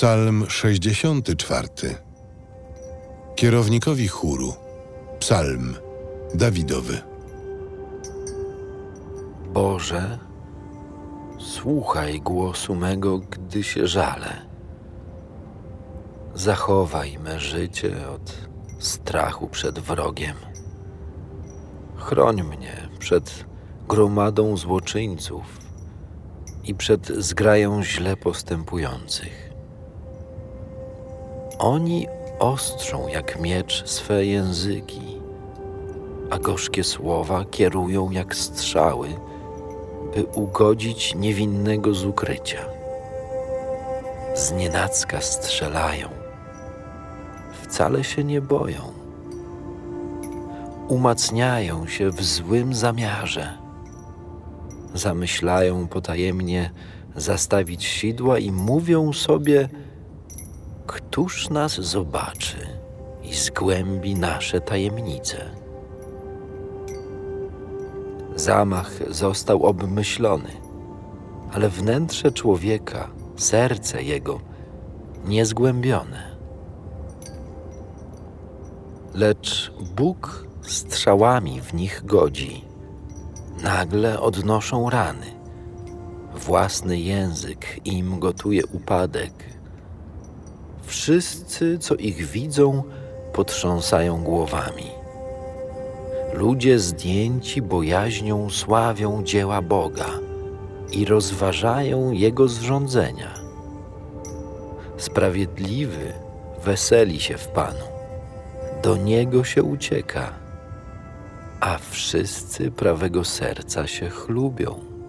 Psalm 64. Kierownikowi chóru. Psalm Dawidowy. Boże, słuchaj głosu mego, gdy się żalę. Zachowaj me życie od strachu przed wrogiem. Chroń mnie przed gromadą złoczyńców i przed zgrają źle postępujących. Oni ostrzą jak miecz swe języki, a gorzkie słowa kierują jak strzały, by ugodzić niewinnego z ukrycia. Znienacka strzelają, wcale się nie boją. Umacniają się w złym zamiarze. Zamyślają potajemnie zastawić sidła i mówią sobie, Któż nas zobaczy i zgłębi nasze tajemnice? Zamach został obmyślony, ale wnętrze człowieka, serce jego, niezgłębione. Lecz Bóg strzałami w nich godzi. Nagle odnoszą rany. Własny język im gotuje upadek. Wszyscy, co ich widzą, potrząsają głowami. Ludzie zdjęci bojaźnią sławią dzieła Boga i rozważają Jego zrządzenia. Sprawiedliwy weseli się w Panu, do Niego się ucieka, a wszyscy prawego serca się chlubią.